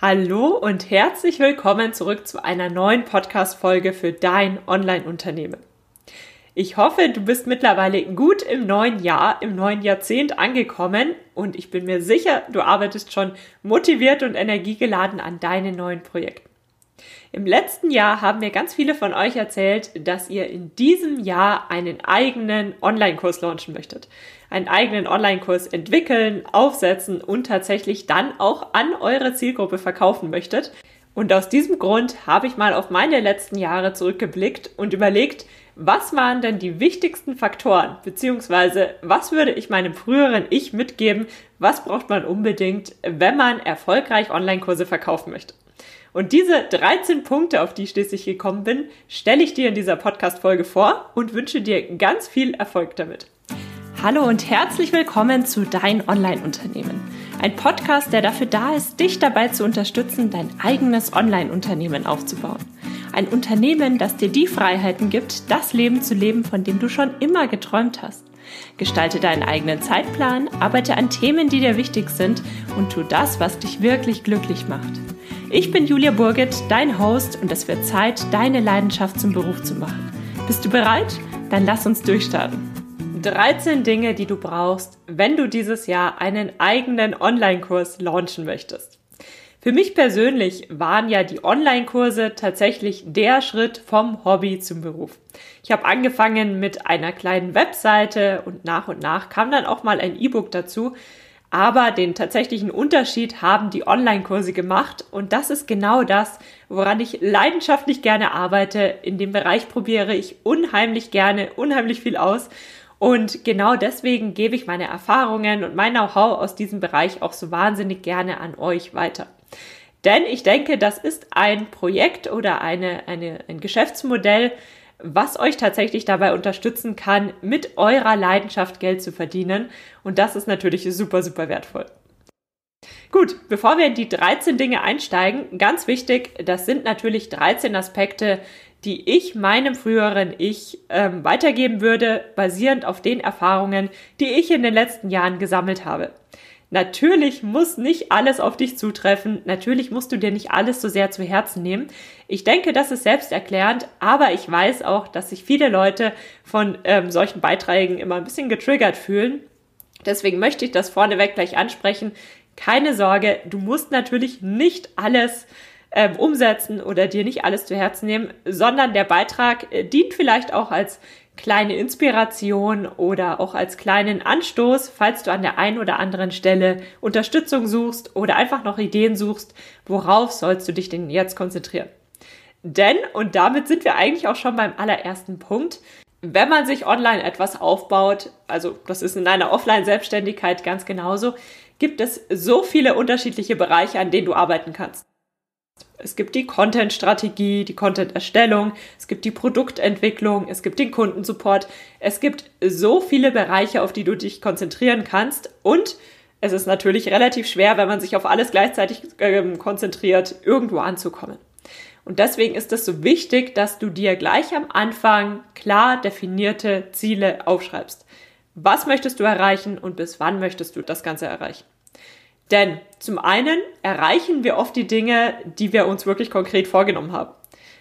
Hallo und herzlich willkommen zurück zu einer neuen Podcast-Folge für dein Online-Unternehmen. Ich hoffe, du bist mittlerweile gut im neuen Jahr, im neuen Jahrzehnt angekommen und ich bin mir sicher, du arbeitest schon motiviert und energiegeladen an deinen neuen Projekten. Im letzten Jahr haben mir ganz viele von euch erzählt, dass ihr in diesem Jahr einen eigenen Online-Kurs launchen möchtet. Einen eigenen Online-Kurs entwickeln, aufsetzen und tatsächlich dann auch an eure Zielgruppe verkaufen möchtet. Und aus diesem Grund habe ich mal auf meine letzten Jahre zurückgeblickt und überlegt, was waren denn die wichtigsten Faktoren, beziehungsweise was würde ich meinem früheren Ich mitgeben, was braucht man unbedingt, wenn man erfolgreich Online-Kurse verkaufen möchte. Und diese 13 Punkte, auf die ich schließlich gekommen bin, stelle ich dir in dieser Podcast-Folge vor und wünsche dir ganz viel Erfolg damit. Hallo und herzlich willkommen zu Dein Online-Unternehmen. Ein Podcast, der dafür da ist, dich dabei zu unterstützen, dein eigenes Online-Unternehmen aufzubauen. Ein Unternehmen, das dir die Freiheiten gibt, das Leben zu leben, von dem du schon immer geträumt hast. Gestalte deinen eigenen Zeitplan, arbeite an Themen, die dir wichtig sind und tu das, was dich wirklich glücklich macht. Ich bin Julia Burget, dein Host und es wird Zeit, deine Leidenschaft zum Beruf zu machen. Bist du bereit? Dann lass uns durchstarten. 13 Dinge, die du brauchst, wenn du dieses Jahr einen eigenen Online-Kurs launchen möchtest. Für mich persönlich waren ja die Online-Kurse tatsächlich der Schritt vom Hobby zum Beruf. Ich habe angefangen mit einer kleinen Webseite und nach und nach kam dann auch mal ein E-Book dazu. Aber den tatsächlichen Unterschied haben die Online-Kurse gemacht und das ist genau das, woran ich leidenschaftlich gerne arbeite. In dem Bereich probiere ich unheimlich gerne, unheimlich viel aus und genau deswegen gebe ich meine Erfahrungen und mein Know-how aus diesem Bereich auch so wahnsinnig gerne an euch weiter. Denn ich denke, das ist ein Projekt oder eine, eine, ein Geschäftsmodell, was euch tatsächlich dabei unterstützen kann, mit eurer Leidenschaft Geld zu verdienen. Und das ist natürlich super, super wertvoll. Gut, bevor wir in die 13 Dinge einsteigen, ganz wichtig, das sind natürlich 13 Aspekte, die ich meinem früheren Ich ähm, weitergeben würde, basierend auf den Erfahrungen, die ich in den letzten Jahren gesammelt habe. Natürlich muss nicht alles auf dich zutreffen. Natürlich musst du dir nicht alles so sehr zu Herzen nehmen. Ich denke, das ist selbsterklärend, aber ich weiß auch, dass sich viele Leute von ähm, solchen Beiträgen immer ein bisschen getriggert fühlen. Deswegen möchte ich das vorneweg gleich ansprechen. Keine Sorge, du musst natürlich nicht alles ähm, umsetzen oder dir nicht alles zu Herzen nehmen, sondern der Beitrag äh, dient vielleicht auch als kleine Inspiration oder auch als kleinen Anstoß, falls du an der einen oder anderen Stelle Unterstützung suchst oder einfach noch Ideen suchst, worauf sollst du dich denn jetzt konzentrieren? Denn, und damit sind wir eigentlich auch schon beim allerersten Punkt, wenn man sich online etwas aufbaut, also das ist in einer Offline-Selbstständigkeit ganz genauso, gibt es so viele unterschiedliche Bereiche, an denen du arbeiten kannst. Es gibt die Content-Strategie, die Content-Erstellung, es gibt die Produktentwicklung, es gibt den Kundensupport. Es gibt so viele Bereiche, auf die du dich konzentrieren kannst. Und es ist natürlich relativ schwer, wenn man sich auf alles gleichzeitig äh, konzentriert, irgendwo anzukommen. Und deswegen ist es so wichtig, dass du dir gleich am Anfang klar definierte Ziele aufschreibst. Was möchtest du erreichen und bis wann möchtest du das Ganze erreichen? Denn zum einen erreichen wir oft die Dinge, die wir uns wirklich konkret vorgenommen haben.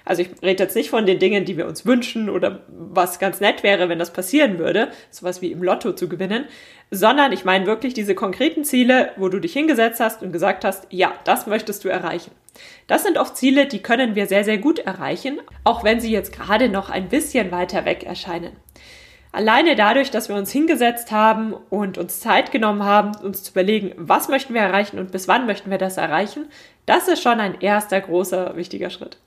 Also ich rede jetzt nicht von den Dingen, die wir uns wünschen oder was ganz nett wäre, wenn das passieren würde, sowas wie im Lotto zu gewinnen, sondern ich meine wirklich diese konkreten Ziele, wo du dich hingesetzt hast und gesagt hast, ja, das möchtest du erreichen. Das sind oft Ziele, die können wir sehr, sehr gut erreichen, auch wenn sie jetzt gerade noch ein bisschen weiter weg erscheinen. Alleine dadurch, dass wir uns hingesetzt haben und uns Zeit genommen haben, uns zu überlegen, was möchten wir erreichen und bis wann möchten wir das erreichen, das ist schon ein erster großer wichtiger Schritt.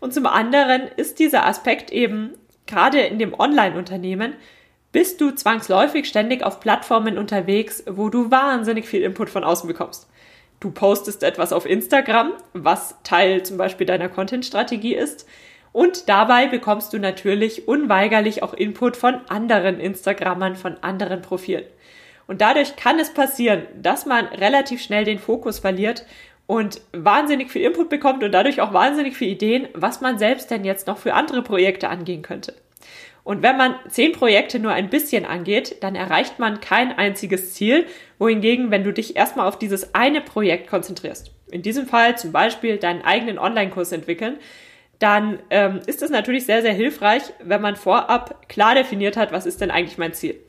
Und zum anderen ist dieser Aspekt eben gerade in dem Online-Unternehmen, bist du zwangsläufig ständig auf Plattformen unterwegs, wo du wahnsinnig viel Input von außen bekommst. Du postest etwas auf Instagram, was Teil zum Beispiel deiner Content-Strategie ist. Und dabei bekommst du natürlich unweigerlich auch Input von anderen Instagrammern, von anderen Profilen. Und dadurch kann es passieren, dass man relativ schnell den Fokus verliert und wahnsinnig viel Input bekommt und dadurch auch wahnsinnig viele Ideen, was man selbst denn jetzt noch für andere Projekte angehen könnte. Und wenn man zehn Projekte nur ein bisschen angeht, dann erreicht man kein einziges Ziel, wohingegen, wenn du dich erstmal auf dieses eine Projekt konzentrierst, in diesem Fall zum Beispiel deinen eigenen Online-Kurs entwickeln, dann ähm, ist es natürlich sehr, sehr hilfreich, wenn man vorab klar definiert hat, was ist denn eigentlich mein Ziel.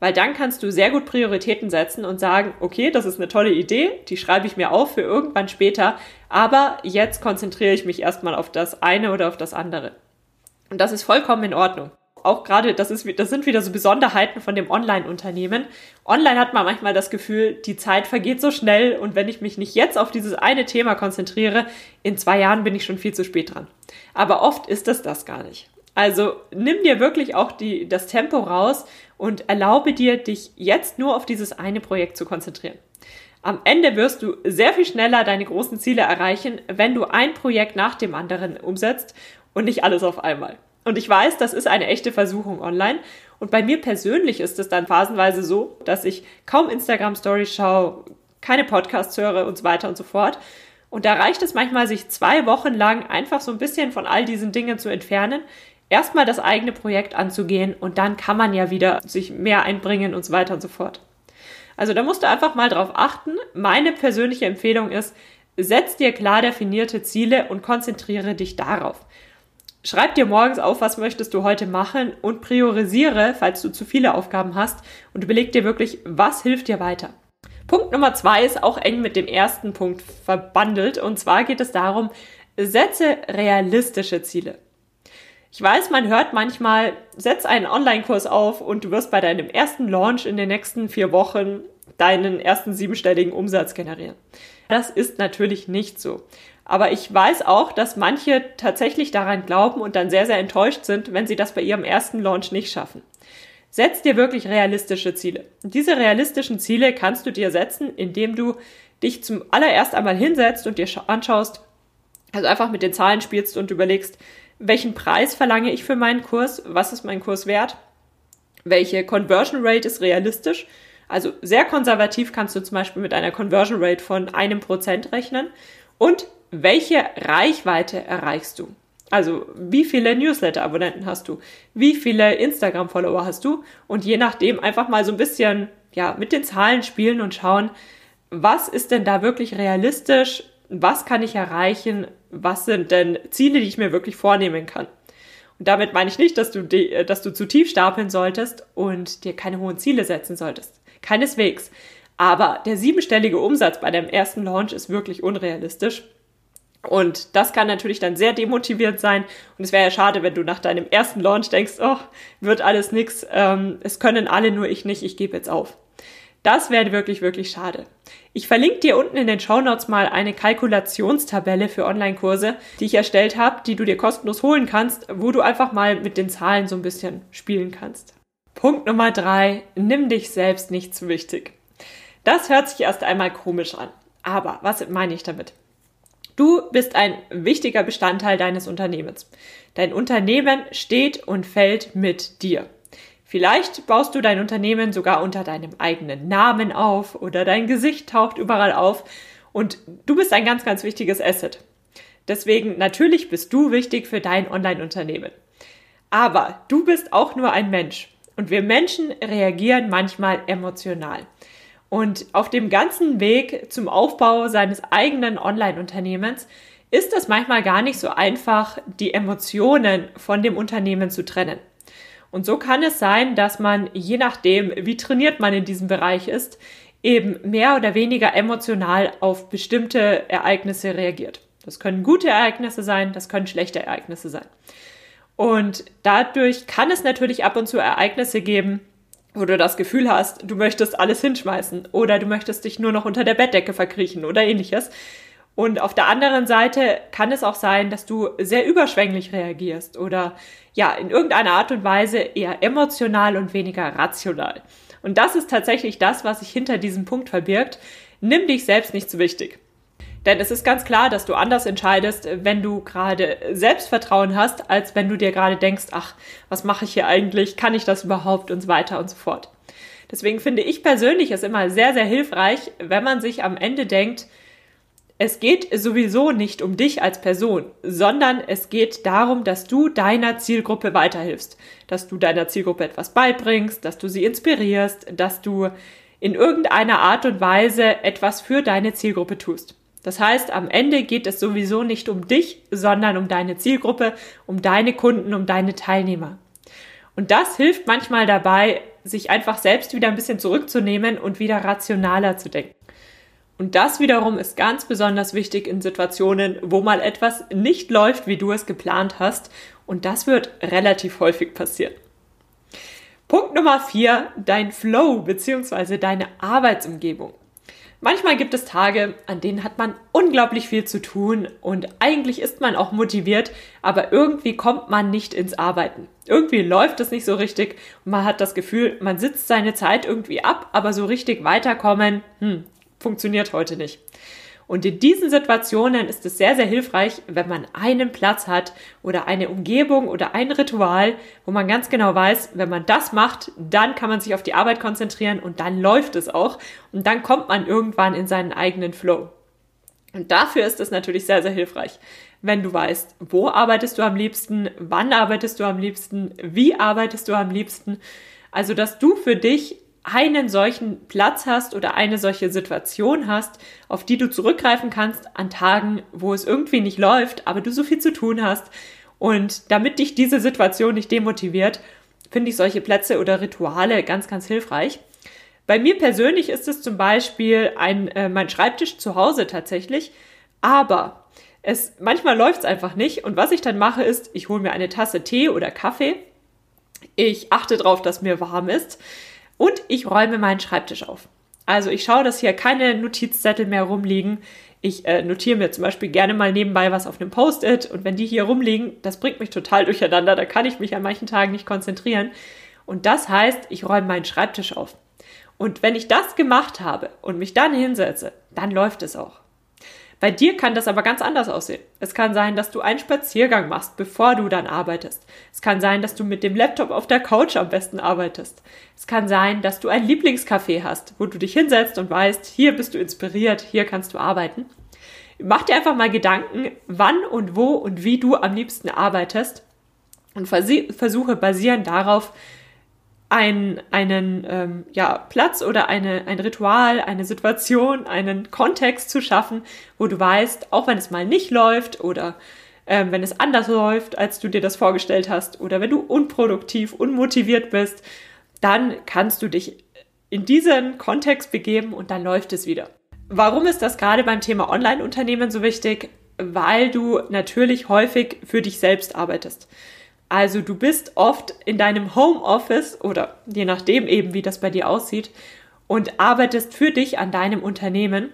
Weil dann kannst du sehr gut Prioritäten setzen und sagen, okay, das ist eine tolle Idee, die schreibe ich mir auf für irgendwann später, aber jetzt konzentriere ich mich erstmal auf das eine oder auf das andere. Und das ist vollkommen in Ordnung auch gerade, das, ist, das sind wieder so Besonderheiten von dem Online-Unternehmen. Online hat man manchmal das Gefühl, die Zeit vergeht so schnell und wenn ich mich nicht jetzt auf dieses eine Thema konzentriere, in zwei Jahren bin ich schon viel zu spät dran. Aber oft ist das das gar nicht. Also nimm dir wirklich auch die, das Tempo raus und erlaube dir, dich jetzt nur auf dieses eine Projekt zu konzentrieren. Am Ende wirst du sehr viel schneller deine großen Ziele erreichen, wenn du ein Projekt nach dem anderen umsetzt und nicht alles auf einmal. Und ich weiß, das ist eine echte Versuchung online. Und bei mir persönlich ist es dann phasenweise so, dass ich kaum Instagram Stories schaue, keine Podcasts höre und so weiter und so fort. Und da reicht es manchmal, sich zwei Wochen lang einfach so ein bisschen von all diesen Dingen zu entfernen, erstmal das eigene Projekt anzugehen und dann kann man ja wieder sich mehr einbringen und so weiter und so fort. Also da musst du einfach mal drauf achten. Meine persönliche Empfehlung ist, setz dir klar definierte Ziele und konzentriere dich darauf. Schreib dir morgens auf, was möchtest du heute machen und priorisiere, falls du zu viele Aufgaben hast und überleg dir wirklich, was hilft dir weiter. Punkt Nummer zwei ist auch eng mit dem ersten Punkt verbandelt und zwar geht es darum, setze realistische Ziele. Ich weiß, man hört manchmal, setz einen Online-Kurs auf und du wirst bei deinem ersten Launch in den nächsten vier Wochen deinen ersten siebenstelligen Umsatz generieren. Das ist natürlich nicht so. Aber ich weiß auch, dass manche tatsächlich daran glauben und dann sehr, sehr enttäuscht sind, wenn sie das bei ihrem ersten Launch nicht schaffen. Setz dir wirklich realistische Ziele. Diese realistischen Ziele kannst du dir setzen, indem du dich zum allererst einmal hinsetzt und dir anschaust, also einfach mit den Zahlen spielst und überlegst, welchen Preis verlange ich für meinen Kurs, was ist mein Kurs wert, welche Conversion Rate ist realistisch. Also sehr konservativ kannst du zum Beispiel mit einer Conversion Rate von einem Prozent rechnen und welche Reichweite erreichst du? Also wie viele Newsletter-Abonnenten hast du? Wie viele Instagram-Follower hast du? Und je nachdem einfach mal so ein bisschen ja, mit den Zahlen spielen und schauen, was ist denn da wirklich realistisch? Was kann ich erreichen? Was sind denn Ziele, die ich mir wirklich vornehmen kann? Und damit meine ich nicht, dass du, die, dass du zu tief stapeln solltest und dir keine hohen Ziele setzen solltest. Keineswegs. Aber der siebenstellige Umsatz bei deinem ersten Launch ist wirklich unrealistisch. Und das kann natürlich dann sehr demotivierend sein. Und es wäre ja schade, wenn du nach deinem ersten Launch denkst, oh, wird alles nix, ähm, es können alle, nur ich nicht, ich gebe jetzt auf. Das wäre wirklich, wirklich schade. Ich verlinke dir unten in den Show Notes mal eine Kalkulationstabelle für Online-Kurse, die ich erstellt habe, die du dir kostenlos holen kannst, wo du einfach mal mit den Zahlen so ein bisschen spielen kannst. Punkt Nummer drei, nimm dich selbst nicht zu wichtig. Das hört sich erst einmal komisch an. Aber was meine ich damit? Du bist ein wichtiger Bestandteil deines Unternehmens. Dein Unternehmen steht und fällt mit dir. Vielleicht baust du dein Unternehmen sogar unter deinem eigenen Namen auf oder dein Gesicht taucht überall auf und du bist ein ganz, ganz wichtiges Asset. Deswegen natürlich bist du wichtig für dein Online-Unternehmen. Aber du bist auch nur ein Mensch und wir Menschen reagieren manchmal emotional. Und auf dem ganzen Weg zum Aufbau seines eigenen Online-Unternehmens ist es manchmal gar nicht so einfach, die Emotionen von dem Unternehmen zu trennen. Und so kann es sein, dass man, je nachdem, wie trainiert man in diesem Bereich ist, eben mehr oder weniger emotional auf bestimmte Ereignisse reagiert. Das können gute Ereignisse sein, das können schlechte Ereignisse sein. Und dadurch kann es natürlich ab und zu Ereignisse geben, wo du das Gefühl hast, du möchtest alles hinschmeißen oder du möchtest dich nur noch unter der Bettdecke verkriechen oder ähnliches. Und auf der anderen Seite kann es auch sein, dass du sehr überschwänglich reagierst oder ja, in irgendeiner Art und Weise eher emotional und weniger rational. Und das ist tatsächlich das, was sich hinter diesem Punkt verbirgt. Nimm dich selbst nicht zu wichtig. Denn es ist ganz klar, dass du anders entscheidest, wenn du gerade Selbstvertrauen hast, als wenn du dir gerade denkst, ach, was mache ich hier eigentlich? Kann ich das überhaupt? Und so weiter und so fort. Deswegen finde ich persönlich es immer sehr, sehr hilfreich, wenn man sich am Ende denkt, es geht sowieso nicht um dich als Person, sondern es geht darum, dass du deiner Zielgruppe weiterhilfst, dass du deiner Zielgruppe etwas beibringst, dass du sie inspirierst, dass du in irgendeiner Art und Weise etwas für deine Zielgruppe tust. Das heißt, am Ende geht es sowieso nicht um dich, sondern um deine Zielgruppe, um deine Kunden, um deine Teilnehmer. Und das hilft manchmal dabei, sich einfach selbst wieder ein bisschen zurückzunehmen und wieder rationaler zu denken. Und das wiederum ist ganz besonders wichtig in Situationen, wo mal etwas nicht läuft, wie du es geplant hast. Und das wird relativ häufig passieren. Punkt Nummer vier, dein Flow bzw. deine Arbeitsumgebung. Manchmal gibt es Tage, an denen hat man unglaublich viel zu tun und eigentlich ist man auch motiviert, aber irgendwie kommt man nicht ins Arbeiten. Irgendwie läuft es nicht so richtig und man hat das Gefühl, man sitzt seine Zeit irgendwie ab, aber so richtig weiterkommen, hm, funktioniert heute nicht. Und in diesen Situationen ist es sehr, sehr hilfreich, wenn man einen Platz hat oder eine Umgebung oder ein Ritual, wo man ganz genau weiß, wenn man das macht, dann kann man sich auf die Arbeit konzentrieren und dann läuft es auch und dann kommt man irgendwann in seinen eigenen Flow. Und dafür ist es natürlich sehr, sehr hilfreich, wenn du weißt, wo arbeitest du am liebsten, wann arbeitest du am liebsten, wie arbeitest du am liebsten. Also, dass du für dich einen solchen Platz hast oder eine solche Situation hast, auf die du zurückgreifen kannst an Tagen, wo es irgendwie nicht läuft, aber du so viel zu tun hast. Und damit dich diese Situation nicht demotiviert, finde ich solche Plätze oder Rituale ganz, ganz hilfreich. Bei mir persönlich ist es zum Beispiel ein, äh, mein Schreibtisch zu Hause tatsächlich, aber es, manchmal läuft es einfach nicht. Und was ich dann mache, ist, ich hole mir eine Tasse Tee oder Kaffee. Ich achte darauf, dass mir warm ist. Und ich räume meinen Schreibtisch auf. Also ich schaue, dass hier keine Notizzettel mehr rumliegen. Ich äh, notiere mir zum Beispiel gerne mal nebenbei was auf einem Post-it und wenn die hier rumliegen, das bringt mich total durcheinander. Da kann ich mich an manchen Tagen nicht konzentrieren. Und das heißt, ich räume meinen Schreibtisch auf. Und wenn ich das gemacht habe und mich dann hinsetze, dann läuft es auch. Bei dir kann das aber ganz anders aussehen. Es kann sein, dass du einen Spaziergang machst, bevor du dann arbeitest. Es kann sein, dass du mit dem Laptop auf der Couch am besten arbeitest. Es kann sein, dass du ein Lieblingscafé hast, wo du dich hinsetzt und weißt, hier bist du inspiriert, hier kannst du arbeiten. Mach dir einfach mal Gedanken, wann und wo und wie du am liebsten arbeitest und versuche basierend darauf, ein, einen ähm, ja, Platz oder eine, ein Ritual, eine Situation, einen Kontext zu schaffen, wo du weißt, auch wenn es mal nicht läuft oder ähm, wenn es anders läuft, als du dir das vorgestellt hast oder wenn du unproduktiv, unmotiviert bist, dann kannst du dich in diesen Kontext begeben und dann läuft es wieder. Warum ist das gerade beim Thema Online-Unternehmen so wichtig? Weil du natürlich häufig für dich selbst arbeitest. Also du bist oft in deinem Homeoffice oder je nachdem eben, wie das bei dir aussieht und arbeitest für dich an deinem Unternehmen.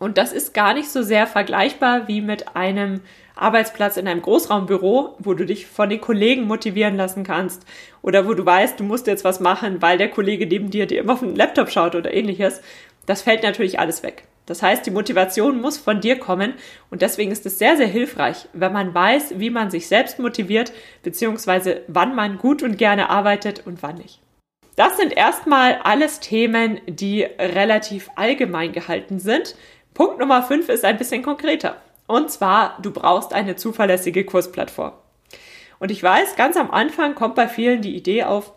Und das ist gar nicht so sehr vergleichbar wie mit einem Arbeitsplatz in einem Großraumbüro, wo du dich von den Kollegen motivieren lassen kannst oder wo du weißt, du musst jetzt was machen, weil der Kollege neben dir dir immer auf den Laptop schaut oder ähnliches. Das fällt natürlich alles weg. Das heißt, die Motivation muss von dir kommen und deswegen ist es sehr, sehr hilfreich, wenn man weiß, wie man sich selbst motiviert, beziehungsweise wann man gut und gerne arbeitet und wann nicht. Das sind erstmal alles Themen, die relativ allgemein gehalten sind. Punkt Nummer 5 ist ein bisschen konkreter. Und zwar, du brauchst eine zuverlässige Kursplattform. Und ich weiß, ganz am Anfang kommt bei vielen die Idee auf,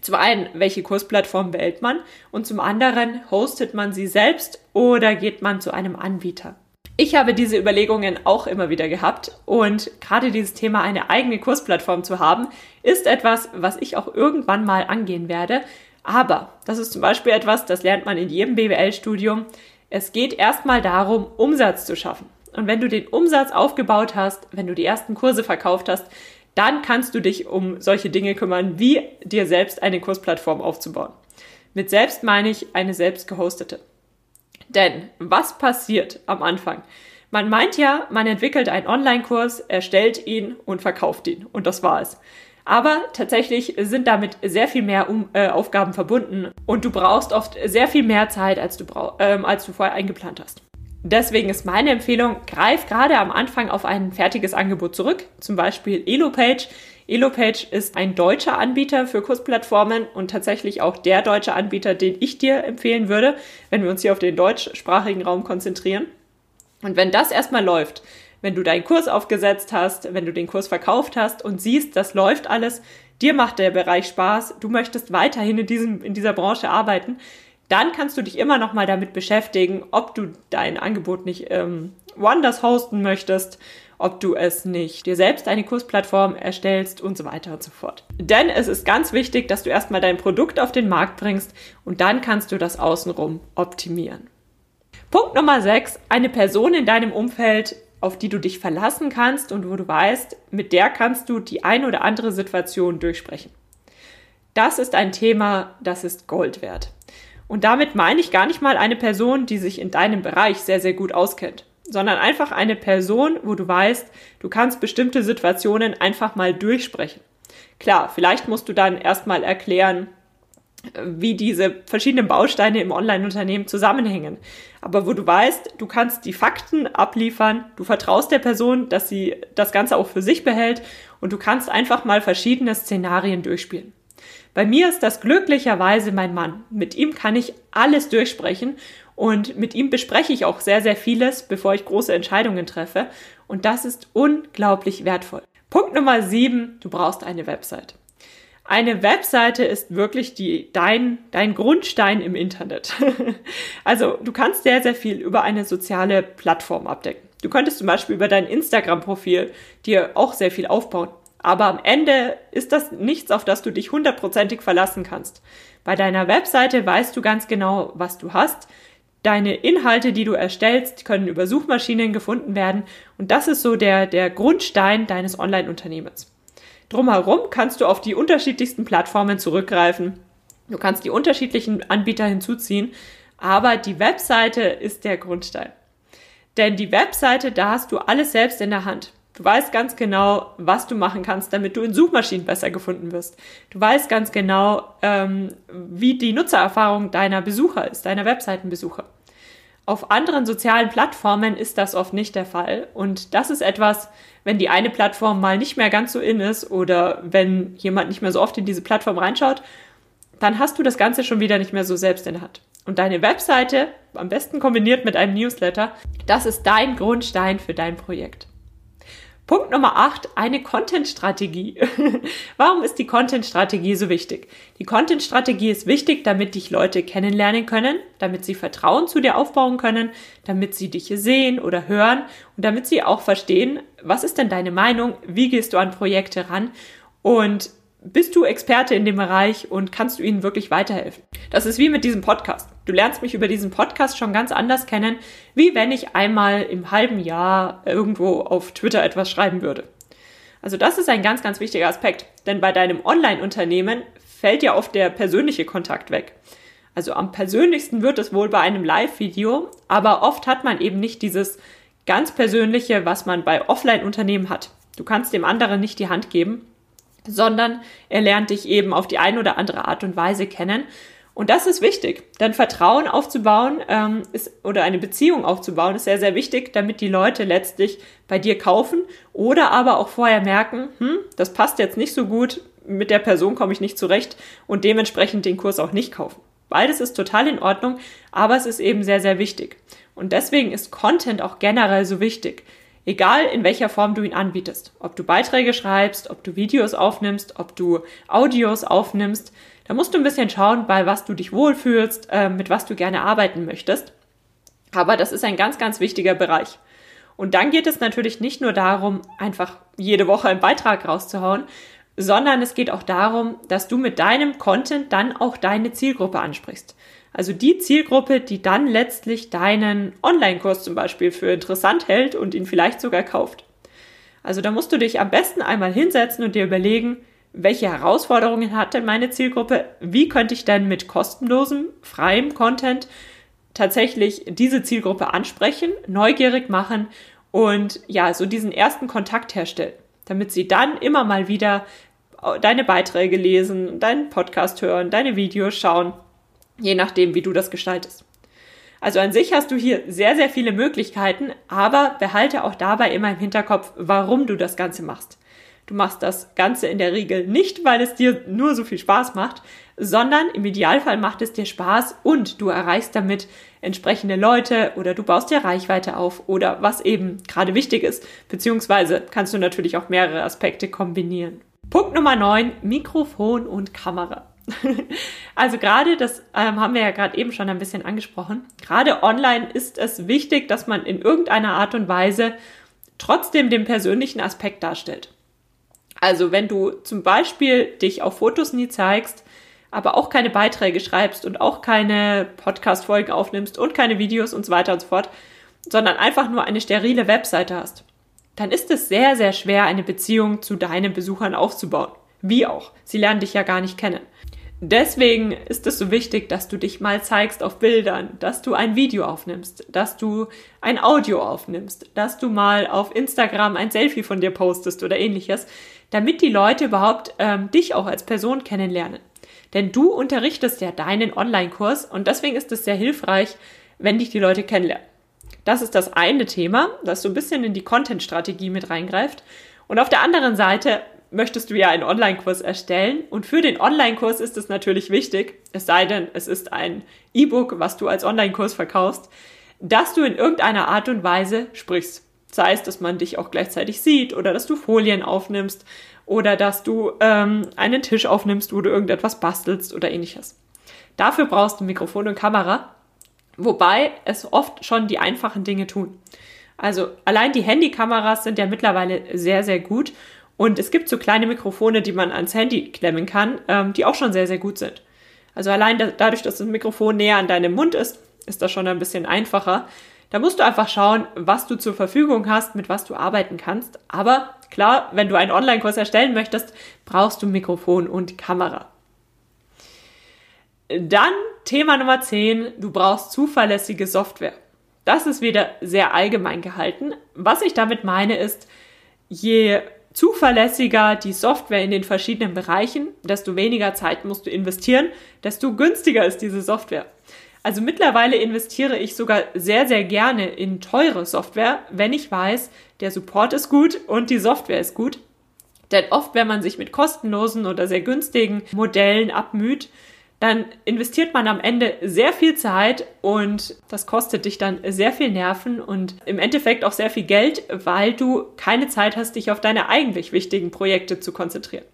zum einen, welche Kursplattform wählt man und zum anderen, hostet man sie selbst oder geht man zu einem Anbieter? Ich habe diese Überlegungen auch immer wieder gehabt und gerade dieses Thema, eine eigene Kursplattform zu haben, ist etwas, was ich auch irgendwann mal angehen werde. Aber das ist zum Beispiel etwas, das lernt man in jedem BWL-Studium. Es geht erstmal darum, Umsatz zu schaffen. Und wenn du den Umsatz aufgebaut hast, wenn du die ersten Kurse verkauft hast, dann kannst du dich um solche Dinge kümmern, wie dir selbst eine Kursplattform aufzubauen. Mit selbst meine ich eine selbst gehostete. Denn was passiert am Anfang? Man meint ja, man entwickelt einen Online-Kurs, erstellt ihn und verkauft ihn. Und das war es. Aber tatsächlich sind damit sehr viel mehr um, äh, Aufgaben verbunden und du brauchst oft sehr viel mehr Zeit, als du, ähm, als du vorher eingeplant hast. Deswegen ist meine Empfehlung, greif gerade am Anfang auf ein fertiges Angebot zurück, zum Beispiel Elopage. Elopage ist ein deutscher Anbieter für Kursplattformen und tatsächlich auch der deutsche Anbieter, den ich dir empfehlen würde, wenn wir uns hier auf den deutschsprachigen Raum konzentrieren. Und wenn das erstmal läuft, wenn du deinen Kurs aufgesetzt hast, wenn du den Kurs verkauft hast und siehst, das läuft alles, dir macht der Bereich Spaß, du möchtest weiterhin in, diesem, in dieser Branche arbeiten, dann kannst du dich immer noch mal damit beschäftigen, ob du dein Angebot nicht ähm, woanders hosten möchtest, ob du es nicht dir selbst eine Kursplattform erstellst und so weiter und so fort. Denn es ist ganz wichtig, dass du erstmal dein Produkt auf den Markt bringst und dann kannst du das außenrum optimieren. Punkt Nummer 6. Eine Person in deinem Umfeld, auf die du dich verlassen kannst und wo du weißt, mit der kannst du die ein oder andere Situation durchsprechen. Das ist ein Thema, das ist Gold wert. Und damit meine ich gar nicht mal eine Person, die sich in deinem Bereich sehr, sehr gut auskennt sondern einfach eine Person, wo du weißt, du kannst bestimmte Situationen einfach mal durchsprechen. Klar, vielleicht musst du dann erstmal erklären, wie diese verschiedenen Bausteine im Online-Unternehmen zusammenhängen. Aber wo du weißt, du kannst die Fakten abliefern, du vertraust der Person, dass sie das Ganze auch für sich behält und du kannst einfach mal verschiedene Szenarien durchspielen. Bei mir ist das glücklicherweise mein Mann. Mit ihm kann ich alles durchsprechen und mit ihm bespreche ich auch sehr, sehr vieles, bevor ich große Entscheidungen treffe. Und das ist unglaublich wertvoll. Punkt Nummer sieben, du brauchst eine Website. Eine Webseite ist wirklich die, dein, dein Grundstein im Internet. also du kannst sehr, sehr viel über eine soziale Plattform abdecken. Du könntest zum Beispiel über dein Instagram-Profil dir auch sehr viel aufbauen. Aber am Ende ist das nichts, auf das du dich hundertprozentig verlassen kannst. Bei deiner Webseite weißt du ganz genau, was du hast. Deine Inhalte, die du erstellst, können über Suchmaschinen gefunden werden und das ist so der, der Grundstein deines Online-Unternehmens. Drumherum kannst du auf die unterschiedlichsten Plattformen zurückgreifen. Du kannst die unterschiedlichen Anbieter hinzuziehen, aber die Webseite ist der Grundstein. Denn die Webseite, da hast du alles selbst in der Hand. Du weißt ganz genau, was du machen kannst, damit du in Suchmaschinen besser gefunden wirst. Du weißt ganz genau, ähm, wie die Nutzererfahrung deiner Besucher ist, deiner Webseitenbesucher. Auf anderen sozialen Plattformen ist das oft nicht der Fall. Und das ist etwas, wenn die eine Plattform mal nicht mehr ganz so in ist oder wenn jemand nicht mehr so oft in diese Plattform reinschaut, dann hast du das Ganze schon wieder nicht mehr so selbst in der Hand. Und deine Webseite, am besten kombiniert mit einem Newsletter, das ist dein Grundstein für dein Projekt. Punkt Nummer 8, eine Content-Strategie. Warum ist die Content-Strategie so wichtig? Die Content-Strategie ist wichtig, damit dich Leute kennenlernen können, damit sie Vertrauen zu dir aufbauen können, damit sie dich sehen oder hören und damit sie auch verstehen, was ist denn deine Meinung, wie gehst du an Projekte ran und bist du Experte in dem Bereich und kannst du ihnen wirklich weiterhelfen. Das ist wie mit diesem Podcast. Du lernst mich über diesen Podcast schon ganz anders kennen, wie wenn ich einmal im halben Jahr irgendwo auf Twitter etwas schreiben würde. Also das ist ein ganz, ganz wichtiger Aspekt, denn bei deinem Online-Unternehmen fällt ja oft der persönliche Kontakt weg. Also am persönlichsten wird es wohl bei einem Live-Video, aber oft hat man eben nicht dieses ganz persönliche, was man bei Offline-Unternehmen hat. Du kannst dem anderen nicht die Hand geben sondern er lernt dich eben auf die eine oder andere Art und Weise kennen. Und das ist wichtig, denn Vertrauen aufzubauen ähm, ist, oder eine Beziehung aufzubauen ist sehr, sehr wichtig, damit die Leute letztlich bei dir kaufen oder aber auch vorher merken, hm, das passt jetzt nicht so gut, mit der Person komme ich nicht zurecht und dementsprechend den Kurs auch nicht kaufen. Beides ist total in Ordnung, aber es ist eben sehr, sehr wichtig. Und deswegen ist Content auch generell so wichtig. Egal in welcher Form du ihn anbietest. Ob du Beiträge schreibst, ob du Videos aufnimmst, ob du Audios aufnimmst. Da musst du ein bisschen schauen, bei was du dich wohlfühlst, äh, mit was du gerne arbeiten möchtest. Aber das ist ein ganz, ganz wichtiger Bereich. Und dann geht es natürlich nicht nur darum, einfach jede Woche einen Beitrag rauszuhauen, sondern es geht auch darum, dass du mit deinem Content dann auch deine Zielgruppe ansprichst. Also die Zielgruppe, die dann letztlich deinen Online-Kurs zum Beispiel für interessant hält und ihn vielleicht sogar kauft. Also da musst du dich am besten einmal hinsetzen und dir überlegen, welche Herausforderungen hat denn meine Zielgruppe? Wie könnte ich denn mit kostenlosem, freiem Content tatsächlich diese Zielgruppe ansprechen, neugierig machen und ja, so diesen ersten Kontakt herstellen, damit sie dann immer mal wieder deine Beiträge lesen, deinen Podcast hören, deine Videos schauen je nachdem, wie du das gestaltest. Also an sich hast du hier sehr, sehr viele Möglichkeiten, aber behalte auch dabei immer im Hinterkopf, warum du das Ganze machst. Du machst das Ganze in der Regel nicht, weil es dir nur so viel Spaß macht, sondern im Idealfall macht es dir Spaß und du erreichst damit entsprechende Leute oder du baust dir Reichweite auf oder was eben gerade wichtig ist, beziehungsweise kannst du natürlich auch mehrere Aspekte kombinieren. Punkt Nummer 9, Mikrofon und Kamera. also gerade, das ähm, haben wir ja gerade eben schon ein bisschen angesprochen, gerade online ist es wichtig, dass man in irgendeiner Art und Weise trotzdem den persönlichen Aspekt darstellt. Also wenn du zum Beispiel dich auf Fotos nie zeigst, aber auch keine Beiträge schreibst und auch keine Podcast-Folgen aufnimmst und keine Videos und so weiter und so fort, sondern einfach nur eine sterile Webseite hast, dann ist es sehr, sehr schwer, eine Beziehung zu deinen Besuchern aufzubauen. Wie auch. Sie lernen dich ja gar nicht kennen. Deswegen ist es so wichtig, dass du dich mal zeigst auf Bildern, dass du ein Video aufnimmst, dass du ein Audio aufnimmst, dass du mal auf Instagram ein Selfie von dir postest oder ähnliches, damit die Leute überhaupt ähm, dich auch als Person kennenlernen. Denn du unterrichtest ja deinen Online-Kurs und deswegen ist es sehr hilfreich, wenn dich die Leute kennenlernen. Das ist das eine Thema, das so ein bisschen in die Content-Strategie mit reingreift. Und auf der anderen Seite möchtest du ja einen Online-Kurs erstellen. Und für den Online-Kurs ist es natürlich wichtig, es sei denn, es ist ein E-Book, was du als Online-Kurs verkaufst, dass du in irgendeiner Art und Weise sprichst. Sei es, dass man dich auch gleichzeitig sieht oder dass du Folien aufnimmst oder dass du ähm, einen Tisch aufnimmst, wo du irgendetwas bastelst oder ähnliches. Dafür brauchst du Mikrofon und Kamera, wobei es oft schon die einfachen Dinge tun. Also allein die Handykameras sind ja mittlerweile sehr, sehr gut und es gibt so kleine Mikrofone, die man ans Handy klemmen kann, ähm, die auch schon sehr, sehr gut sind. Also allein da, dadurch, dass das Mikrofon näher an deinem Mund ist, ist das schon ein bisschen einfacher. Da musst du einfach schauen, was du zur Verfügung hast, mit was du arbeiten kannst. Aber klar, wenn du einen Online-Kurs erstellen möchtest, brauchst du Mikrofon und Kamera. Dann Thema Nummer 10, du brauchst zuverlässige Software. Das ist wieder sehr allgemein gehalten. Was ich damit meine ist, je zuverlässiger die Software in den verschiedenen Bereichen, desto weniger Zeit musst du investieren, desto günstiger ist diese Software. Also mittlerweile investiere ich sogar sehr, sehr gerne in teure Software, wenn ich weiß, der Support ist gut und die Software ist gut. Denn oft, wenn man sich mit kostenlosen oder sehr günstigen Modellen abmüht, dann investiert man am Ende sehr viel Zeit und das kostet dich dann sehr viel Nerven und im Endeffekt auch sehr viel Geld, weil du keine Zeit hast, dich auf deine eigentlich wichtigen Projekte zu konzentrieren.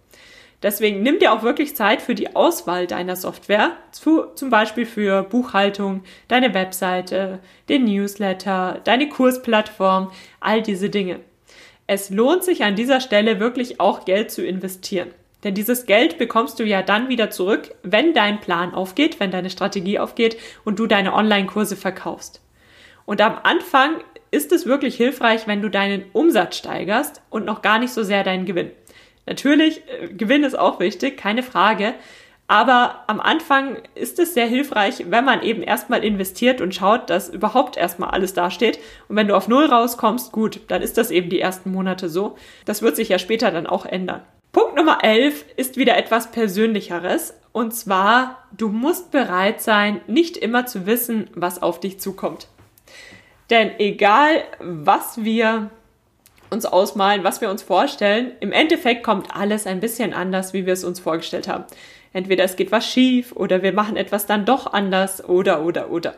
Deswegen nimm dir auch wirklich Zeit für die Auswahl deiner Software, zu, zum Beispiel für Buchhaltung, deine Webseite, den Newsletter, deine Kursplattform, all diese Dinge. Es lohnt sich an dieser Stelle wirklich auch Geld zu investieren. Denn dieses Geld bekommst du ja dann wieder zurück, wenn dein Plan aufgeht, wenn deine Strategie aufgeht und du deine Online-Kurse verkaufst. Und am Anfang ist es wirklich hilfreich, wenn du deinen Umsatz steigerst und noch gar nicht so sehr deinen Gewinn. Natürlich, äh, Gewinn ist auch wichtig, keine Frage. Aber am Anfang ist es sehr hilfreich, wenn man eben erstmal investiert und schaut, dass überhaupt erstmal alles dasteht. Und wenn du auf Null rauskommst, gut, dann ist das eben die ersten Monate so. Das wird sich ja später dann auch ändern. Punkt Nummer 11 ist wieder etwas Persönlicheres. Und zwar, du musst bereit sein, nicht immer zu wissen, was auf dich zukommt. Denn egal, was wir uns ausmalen, was wir uns vorstellen, im Endeffekt kommt alles ein bisschen anders, wie wir es uns vorgestellt haben. Entweder es geht was schief oder wir machen etwas dann doch anders oder oder oder.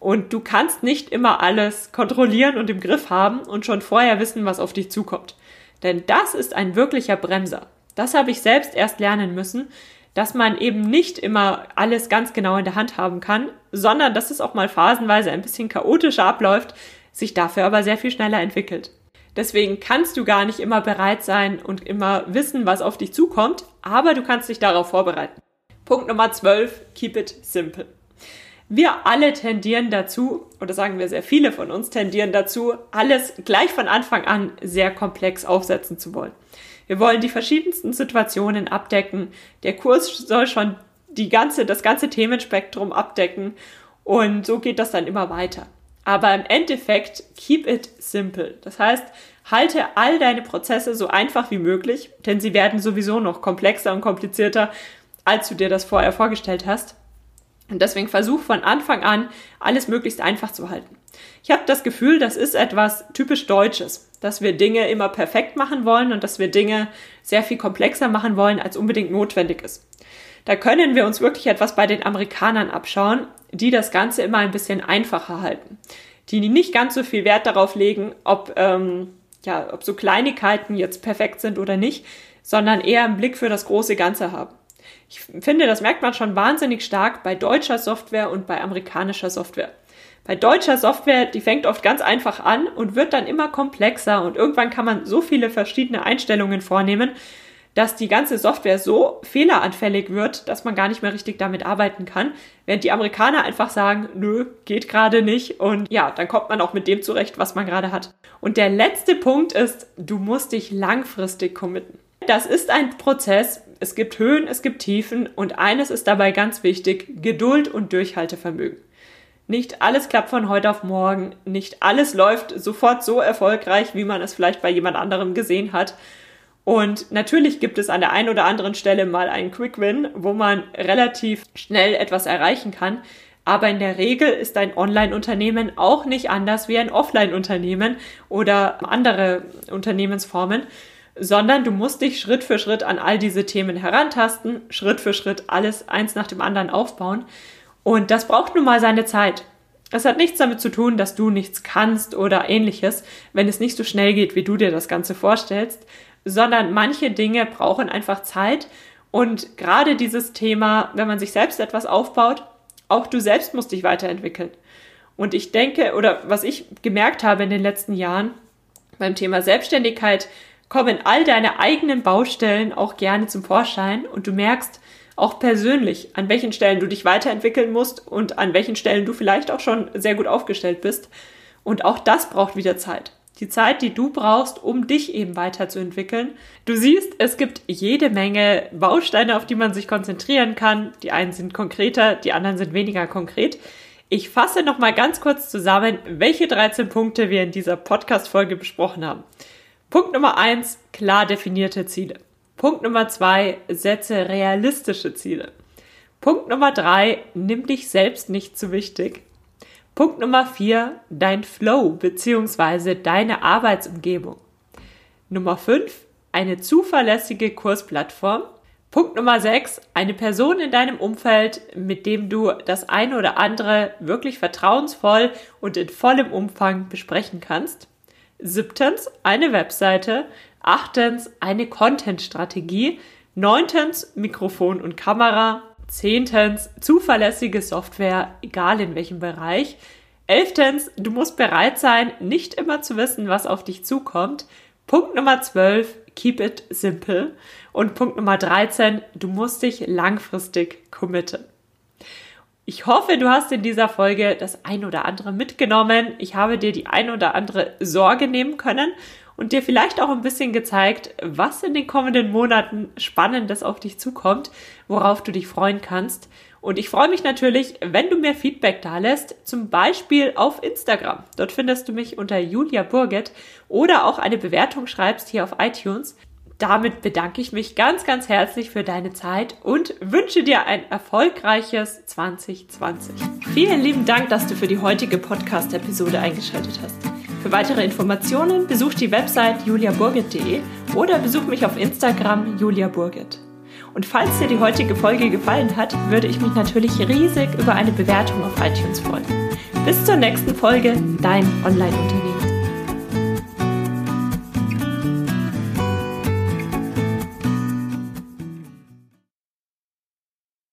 Und du kannst nicht immer alles kontrollieren und im Griff haben und schon vorher wissen, was auf dich zukommt. Denn das ist ein wirklicher Bremser. Das habe ich selbst erst lernen müssen, dass man eben nicht immer alles ganz genau in der Hand haben kann, sondern dass es auch mal phasenweise ein bisschen chaotischer abläuft, sich dafür aber sehr viel schneller entwickelt. Deswegen kannst du gar nicht immer bereit sein und immer wissen, was auf dich zukommt, aber du kannst dich darauf vorbereiten. Punkt Nummer 12, keep it simple. Wir alle tendieren dazu, oder sagen wir sehr viele von uns tendieren dazu, alles gleich von Anfang an sehr komplex aufsetzen zu wollen. Wir wollen die verschiedensten Situationen abdecken. Der Kurs soll schon die ganze, das ganze Themenspektrum abdecken und so geht das dann immer weiter. Aber im Endeffekt, keep it simple. Das heißt, halte all deine Prozesse so einfach wie möglich, denn sie werden sowieso noch komplexer und komplizierter, als du dir das vorher vorgestellt hast. Und deswegen versuch von Anfang an, alles möglichst einfach zu halten. Ich habe das Gefühl, das ist etwas typisch Deutsches, dass wir Dinge immer perfekt machen wollen und dass wir Dinge sehr viel komplexer machen wollen, als unbedingt notwendig ist. Da können wir uns wirklich etwas bei den Amerikanern abschauen, die das Ganze immer ein bisschen einfacher halten. Die nicht ganz so viel Wert darauf legen, ob, ähm, ja, ob so Kleinigkeiten jetzt perfekt sind oder nicht, sondern eher einen Blick für das große Ganze haben. Ich finde, das merkt man schon wahnsinnig stark bei deutscher Software und bei amerikanischer Software. Bei deutscher Software, die fängt oft ganz einfach an und wird dann immer komplexer und irgendwann kann man so viele verschiedene Einstellungen vornehmen, dass die ganze Software so fehleranfällig wird, dass man gar nicht mehr richtig damit arbeiten kann, während die Amerikaner einfach sagen, nö, geht gerade nicht und ja, dann kommt man auch mit dem zurecht, was man gerade hat. Und der letzte Punkt ist, du musst dich langfristig committen. Das ist ein Prozess, es gibt Höhen, es gibt Tiefen und eines ist dabei ganz wichtig, Geduld und Durchhaltevermögen. Nicht alles klappt von heute auf morgen, nicht alles läuft sofort so erfolgreich, wie man es vielleicht bei jemand anderem gesehen hat. Und natürlich gibt es an der einen oder anderen Stelle mal einen Quick Win, wo man relativ schnell etwas erreichen kann. Aber in der Regel ist ein Online-Unternehmen auch nicht anders wie ein Offline-Unternehmen oder andere Unternehmensformen, sondern du musst dich Schritt für Schritt an all diese Themen herantasten, Schritt für Schritt alles eins nach dem anderen aufbauen. Und das braucht nun mal seine Zeit. Es hat nichts damit zu tun, dass du nichts kannst oder ähnliches, wenn es nicht so schnell geht, wie du dir das Ganze vorstellst, sondern manche Dinge brauchen einfach Zeit. Und gerade dieses Thema, wenn man sich selbst etwas aufbaut, auch du selbst musst dich weiterentwickeln. Und ich denke, oder was ich gemerkt habe in den letzten Jahren beim Thema Selbstständigkeit, kommen all deine eigenen Baustellen auch gerne zum Vorschein und du merkst auch persönlich, an welchen Stellen du dich weiterentwickeln musst und an welchen Stellen du vielleicht auch schon sehr gut aufgestellt bist. Und auch das braucht wieder Zeit die Zeit, die du brauchst, um dich eben weiterzuentwickeln. Du siehst, es gibt jede Menge Bausteine, auf die man sich konzentrieren kann. Die einen sind konkreter, die anderen sind weniger konkret. Ich fasse noch mal ganz kurz zusammen, welche 13 Punkte wir in dieser Podcast-Folge besprochen haben. Punkt Nummer eins: klar definierte Ziele. Punkt Nummer zwei: setze realistische Ziele. Punkt Nummer drei: nimm dich selbst nicht zu wichtig. Punkt Nummer vier, dein Flow bzw. deine Arbeitsumgebung. Nummer fünf, eine zuverlässige Kursplattform. Punkt Nummer sechs, eine Person in deinem Umfeld, mit dem du das eine oder andere wirklich vertrauensvoll und in vollem Umfang besprechen kannst. Siebtens, eine Webseite. Achtens, eine Content-Strategie. Neuntens, Mikrofon und Kamera. Zehntens, zuverlässige Software, egal in welchem Bereich. Elftens, du musst bereit sein, nicht immer zu wissen, was auf dich zukommt. Punkt Nummer 12, keep it simple. Und Punkt Nummer 13, du musst dich langfristig committen. Ich hoffe, du hast in dieser Folge das ein oder andere mitgenommen. Ich habe dir die ein oder andere Sorge nehmen können und dir vielleicht auch ein bisschen gezeigt, was in den kommenden Monaten Spannendes auf dich zukommt, worauf du dich freuen kannst. Und ich freue mich natürlich, wenn du mir Feedback da lässt, zum Beispiel auf Instagram. Dort findest du mich unter Julia Burget oder auch eine Bewertung schreibst hier auf iTunes. Damit bedanke ich mich ganz, ganz herzlich für deine Zeit und wünsche dir ein erfolgreiches 2020. Vielen lieben Dank, dass du für die heutige Podcast-Episode eingeschaltet hast. Für weitere Informationen besuch die Website juliaburgit.de oder besuch mich auf Instagram juliaburgit. Und falls dir die heutige Folge gefallen hat, würde ich mich natürlich riesig über eine Bewertung auf iTunes freuen. Bis zur nächsten Folge, dein Online-Unternehmen.